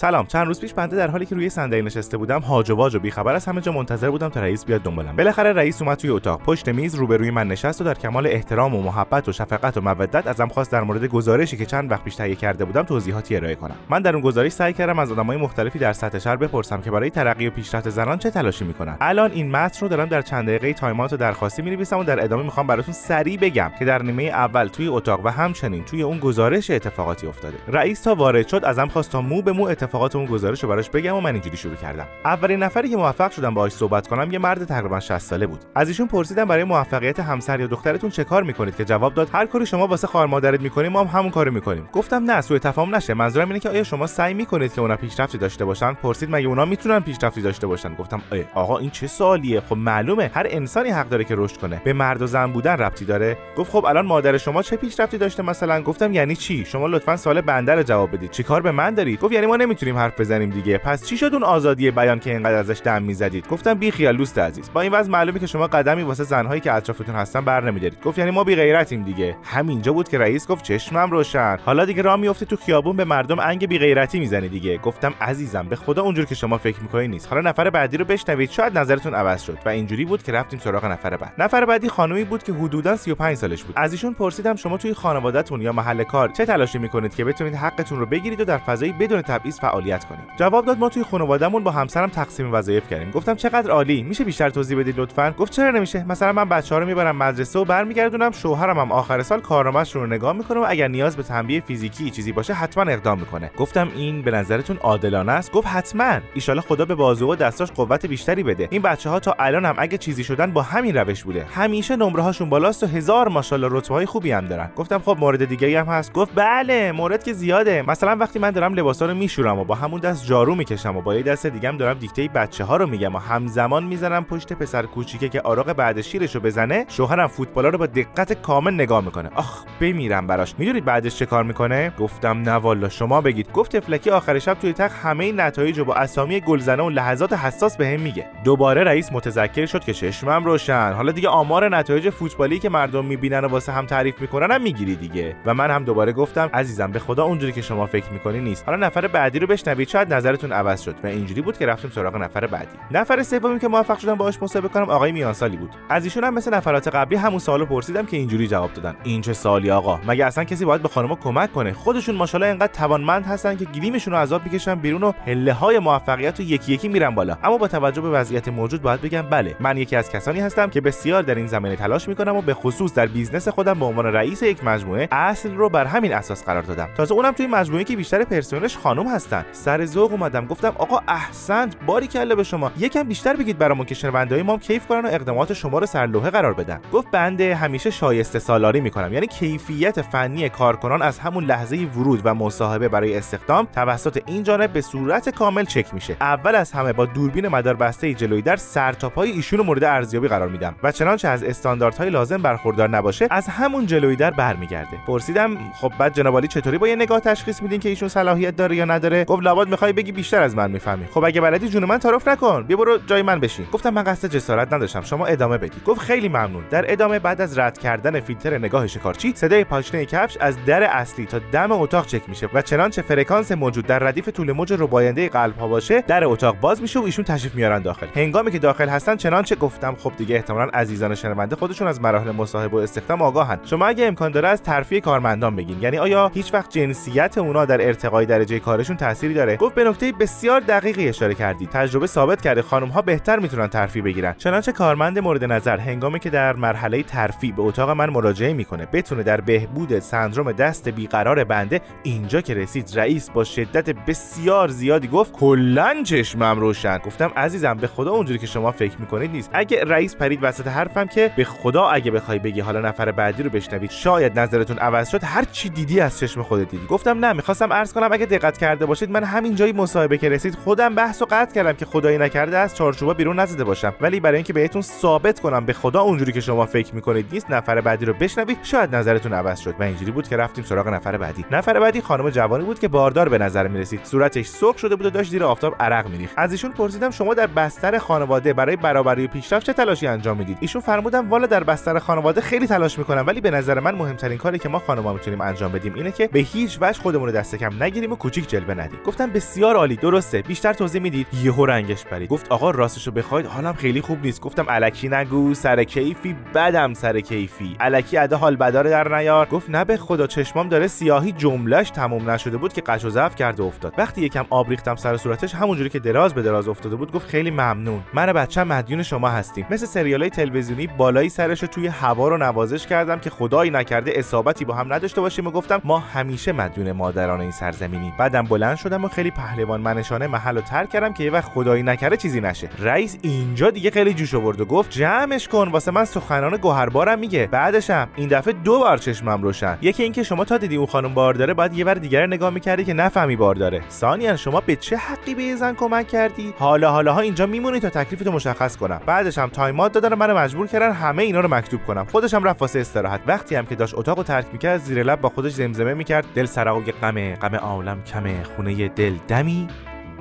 سلام چند روز پیش بنده در حالی که روی صندلی نشسته بودم هاج و واج و بیخبر از همه جا منتظر بودم تا رئیس بیاد دنبالم. بالاخره رئیس اومد توی اتاق. پشت میز روبروی من نشست و در کمال احترام و محبت و شفقت و مودت ازم خواست در مورد گزارشی که چند وقت پیش تهیه کرده بودم توضیحاتی ارائه کنم. من در اون گزارش سعی کردم از آدمای مختلفی در سطح شهر بپرسم که برای ترقی و پیشرفت زنان چه تلاشی می‌کنن. الان این متن رو دارم در چند دقیقه time out درخواستی می‌نویسم و در ادامه می‌خوام براتون سریع بگم که در نیمه اول توی اتاق و همچنین توی اون گزارش اتفاقاتی افتاده. رئیس تا وارد شد ازم خواست تا مو به مو اتفاقات اون گزارش براش بگم و من اینجوری شروع کردم. اولین نفری که موفق شدم باهاش صحبت کنم یه مرد تقریبا 60 ساله بود. از ایشون پرسیدم برای موفقیت همسر یا دخترتون چه کار می‌کنید که جواب داد هر کاری شما واسه خواهر مادرت می‌کنیم ما هم همون کارو می‌کنیم. گفتم نه سوء تفاهم نشه. منظورم اینه که آیا شما سعی می‌کنید که اونا پیشرفتی داشته باشن؟ پرسید مگه اونا می‌تونن پیشرفتی داشته باشن؟ گفتم ای آقا این چه سوالیه؟ خب معلومه هر انسانی حق داره که رشد کنه. به مرد و زن بودن ربطی داره. گفت خب الان مادر شما چه پیشرفتی داشته مثلا؟ گفتم یعنی چی؟ شما لطفا سوال بنده رو جواب بدید. چیکار به من دارید؟ گفت یعنی ما نمی‌تونیم حرف بزنیم دیگه. پس چی شد اون آزادی بیان که اینقدر ازش دم می‌زدید؟ گفتم بی خیال دوست عزیز. با این وضع معلومه که شما قدمی واسه زنهایی که اطرافتون هستن بر نمیدارید. گفت یعنی ما بی غیرتیم دیگه. همینجا بود که رئیس گفت چشمم روشن. حالا دیگه راه میفته تو خیابون به مردم انگ بی غیرتی می‌زنی دیگه. گفتم عزیزم به خدا اونجور که شما فکر می‌کنید نیست. حالا نفر بعدی رو بشنوید. شاید نظرتون عوض شد و اینجوری بود که رفتیم سراغ نفر بعد. نفر بعدی خانومی بود که حدودا 35 سالش بود. از ایشون پرسیدم شما توی خانوادهتون یا محل کار چه تلاشی می‌کنید که بتونید حقتون رو بگیرید و در فضایی بدون تبعیض فعالیت کنید جواب داد ما توی خانوادهمون با همسرم تقسیم وظایف کردیم. گفتم چقدر عالی میشه بیشتر توضیح بدید لطفا؟ گفت چرا نمیشه؟ مثلا من بچه ها رو می‌برم مدرسه و برمیگردونم شوهرم هم آخر سال کارنامه‌اش رو نگاه می‌کنه و اگر نیاز به تنبیه فیزیکی چیزی باشه حتما اقدام می‌کنه. گفتم این به نظرتون عادلانه است؟ گفت حتما. ایشالا خدا به بازو و دستاش قوت بیشتری بده. این بچه ها تا الان هم اگه چیزی شدن با همین روش بوده. همیشه نمره هاشون بالاست و هزار ماشاءالله رتبه های خوبی هم دارن. گفتم خب مورد دیگه هم هست. گفت بله مورد که زیاده. مثلا وقتی من دارم لباسا رو میشورم و با همون دست جارو می‌کشم و با یه دست دیگه هم دارم دیکته بچه ها رو میگم و همزمان می‌زنم پشت پسر کوچیکه که آراغ بعد شیرش رو بزنه شوهرم فوتبالا رو با دقت کامل نگاه می‌کنه. آخ بمیرم براش. می‌دونید بعدش چه کار می‌کنه؟ گفتم نه والا شما بگید. گفت تفلکی آخر شب توی تخت همه نتایج رو با اسامی گلزنه و لحظات حساس به میگه. دوباره رئیس متذکر شد که چشمم روشن. حالا دیگه آمار نتایج فوتبالی که مردم می‌بینن و واسه هم تعریف می‌کنن هم می‌گیری دیگه. و من هم دوباره گفتم عزیزم به خدا اونجوری که شما فکر می‌کنی نیست. حالا نفر بعدی رو بشنوید. شاید نظرتون عوض شد و اینجوری بود که رفتیم سراغ نفر بعدی. نفر سومی که موفق شدم باهاش مصاحبه کنم آقای میانسالی بود. از ایشون هم مثل نفرات قبلی همون سوالو پرسیدم که اینجوری جواب دادن. این چه سوالیه آقا؟ مگه اصلا کسی باید به خانم‌ها کمک کنه؟ خودشون ماشاءالله اینقدر توانمند هستن که گلیمشون رو از آب می‌کشن بیرون و پله های موفقیت رو یکی یکی میرن بالا. اما با توجه به وضعیت موجود باید بگم بله من یکی از کسانی هستم که بسیار در این زمینه تلاش می‌کنم و به خصوص در business خودم به عنوان رئیس یک مجموعه اصل رو بر همین اساس قرار دادم. تازه اونم توی مجموعه که بیشتر پرسنلش خانم هستن. سر ذوق اومدم. گفتم آقا احسنت باریکلا به شما. یکم بیشتر بگید برامون که شنونده‌های ما کیف کنن و اقدامات شما رو سرلوحه قرار بدن. گفت بنده همیشه شایسته سالاری می‌کنم. یعنی کیفیت فنی کارکنان از همون لحظه ورود و مصاحبه برای استخدام توسط این جانب به صورت کامل چک میشه. اول از همه با دوربین مدار بسته جلویی در سرتاپای ایشون مورد ارزیابی قرار میدم و چنانچه از استانداردهای لازم برخوردار نباشه از همون جلویی در برمیگرده. پرسیدم خب بعد جناب چطوری با یه نگاه تشخیص میدین که ایشون صلاحیت داره یا نداره؟ گفت لابد می‌خوای بگی بیشتر از من می‌فهمی. خب اگه بلدی جون من تعارف نکن. بیا برو جای من بشین. گفتم من قصد جسارت نداشتم. شما ادامه بدید گفت خیلی ممنون. در ادامه بعد از رد کردن فیلتر نگاه شکارچی صدای پاشنه کفش از در اصلی تا دم اتاق چک میشه و چنانچه فرکانس موجود در ردیف طول موج رباینده قلب ها باشه در اتاق باز میشه و ایشون تشریف میارن داخل. هنگامی که داخل هستن چنانچه گفتم خب دیگه احتمالاً عزیزان شنونده خودشون از مراحل مصاحبه و استخدام آگاهن. شما اگه امکان داره از ترفیع کارمندان بگین. یعنی آیا هیچ وقت جنسیت اونا در ارتقای درجه کارشون تأثیری داره. گفت به نکته بسیار دقیقی اشاره کردی. تجربه ثابت کرده خانم ها بهتر می‌تونن ترفیع بگیرن. چنانچه کارمند مورد نظر هنگامی که در مرحله ترفیع به اتاق من مراجعه می‌کنه بتونه در بهبود سندروم دست بیقرار بنده اینجا که رسید رئیس با شدت بسیار زیادی گفت کلا چشمم روشن. گفتم عزیزم به خدا اونجوری که شما فکر می‌کنید نیست. اگه رئیس پرید وسط حرفم که به خدا اگه بخوای بگی حالا نفر بعدی رو بشنوید شاید نظرتون عوض شد هر چی دیدی از چشم خودت دیدی. گفتم نه می‌خواستم عرض کنم اگه دقت کرده باشید من همین جایی مصاحبه که رسید خودم بحث و قطع کردم که خدایی نکرده از چارچوبا بیرون نزده باشم. ولی برای اینکه بهتون ثابت کنم به خدا اونجوری که شما فکر می‌کنید نیست نفر بعدی رو بشنوید. شاید نظرتون عوض شد. و اینجوری بود که رفتیم سراغ نفر بعدی. نفر بعدی خانم جوانی بود که باردار به نظر می‌رسید. صورتش سرخ شده بود و داشت زیر آفتاب عرق میریخت. از ایشون پرسیدم شما در بستر خانواده برای برابری و پیشرفت چه تلاشی انجام می‌دید؟ ایشون فرمودن والا در بستر خانواده خیلی تلاش می‌کنم ولی به نظر من مهمترین کاری که ما خانم‌ها می‌تونیم انجام بدیم اینه که به هیچ وجه خودمون رو دست کم نگیریم و کوچیک جلوه ندیم گفتم بسیار عالی درسته. بیشتر توضیح می‌دید. یهو رنگش پرید. گفت آقا راستشو بخواید حالم خیلی خوب نیست. گفتم الکی نگو سر کیفی بدم سر کیفی. الکی ادا حال بدار در نیار. گفت نه به خدا چشمام داره سیاهی جملهش تموم نشده بود که قش و ضعف کرده افتاد. وقتی یکم آب ریختم سر صورتش همونجوری که دراز به دراز افتاده بود گفت خیلی ممنون. من و بچه مدیون شما هستیم. مثل سریالای تلویزیونی بالای سرش رو توی هوا رو نوازش کردم که خدایی نکرده اصابتی با هم نداشته باشیم و گفتم ما همیشه مدیون مادران این سرزمینیم. بعدم بلند شدم و خیلی پهلوان منشانه محل رو ترک کردم که یه وقت خدایی نکرده چیزی نشه. رئیس اینجا دیگه خیلی جوش آورد و گفت جمعش کن واسه من سخنان گوهربارم میگه. بعدشم این دفعه دو بار چشمم روشن. یکی اینکه شما تا دیدی اون خانم بار داره باید یه ور دیگر نگاه می‌کردی که نفهمی بار داره. ثانیا شما به چه حقی به زن کمک کردی؟ حالا حالا ها اینجا میمونی تا تکلیفتو مشخص کنم. بعدش هم time out دادن منو مجبور کردن همه اینا رو مکتوب کنم. خودشم رفت واسه استراحت. وقتی هم که داشت اتاقو ترک می‌کرد زیر لب با خودش زمزمه می‌کرد. دل سرقوی غمه غم عالم کمه خونه دل دمی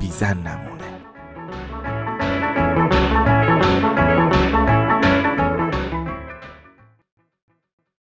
بیزن نمون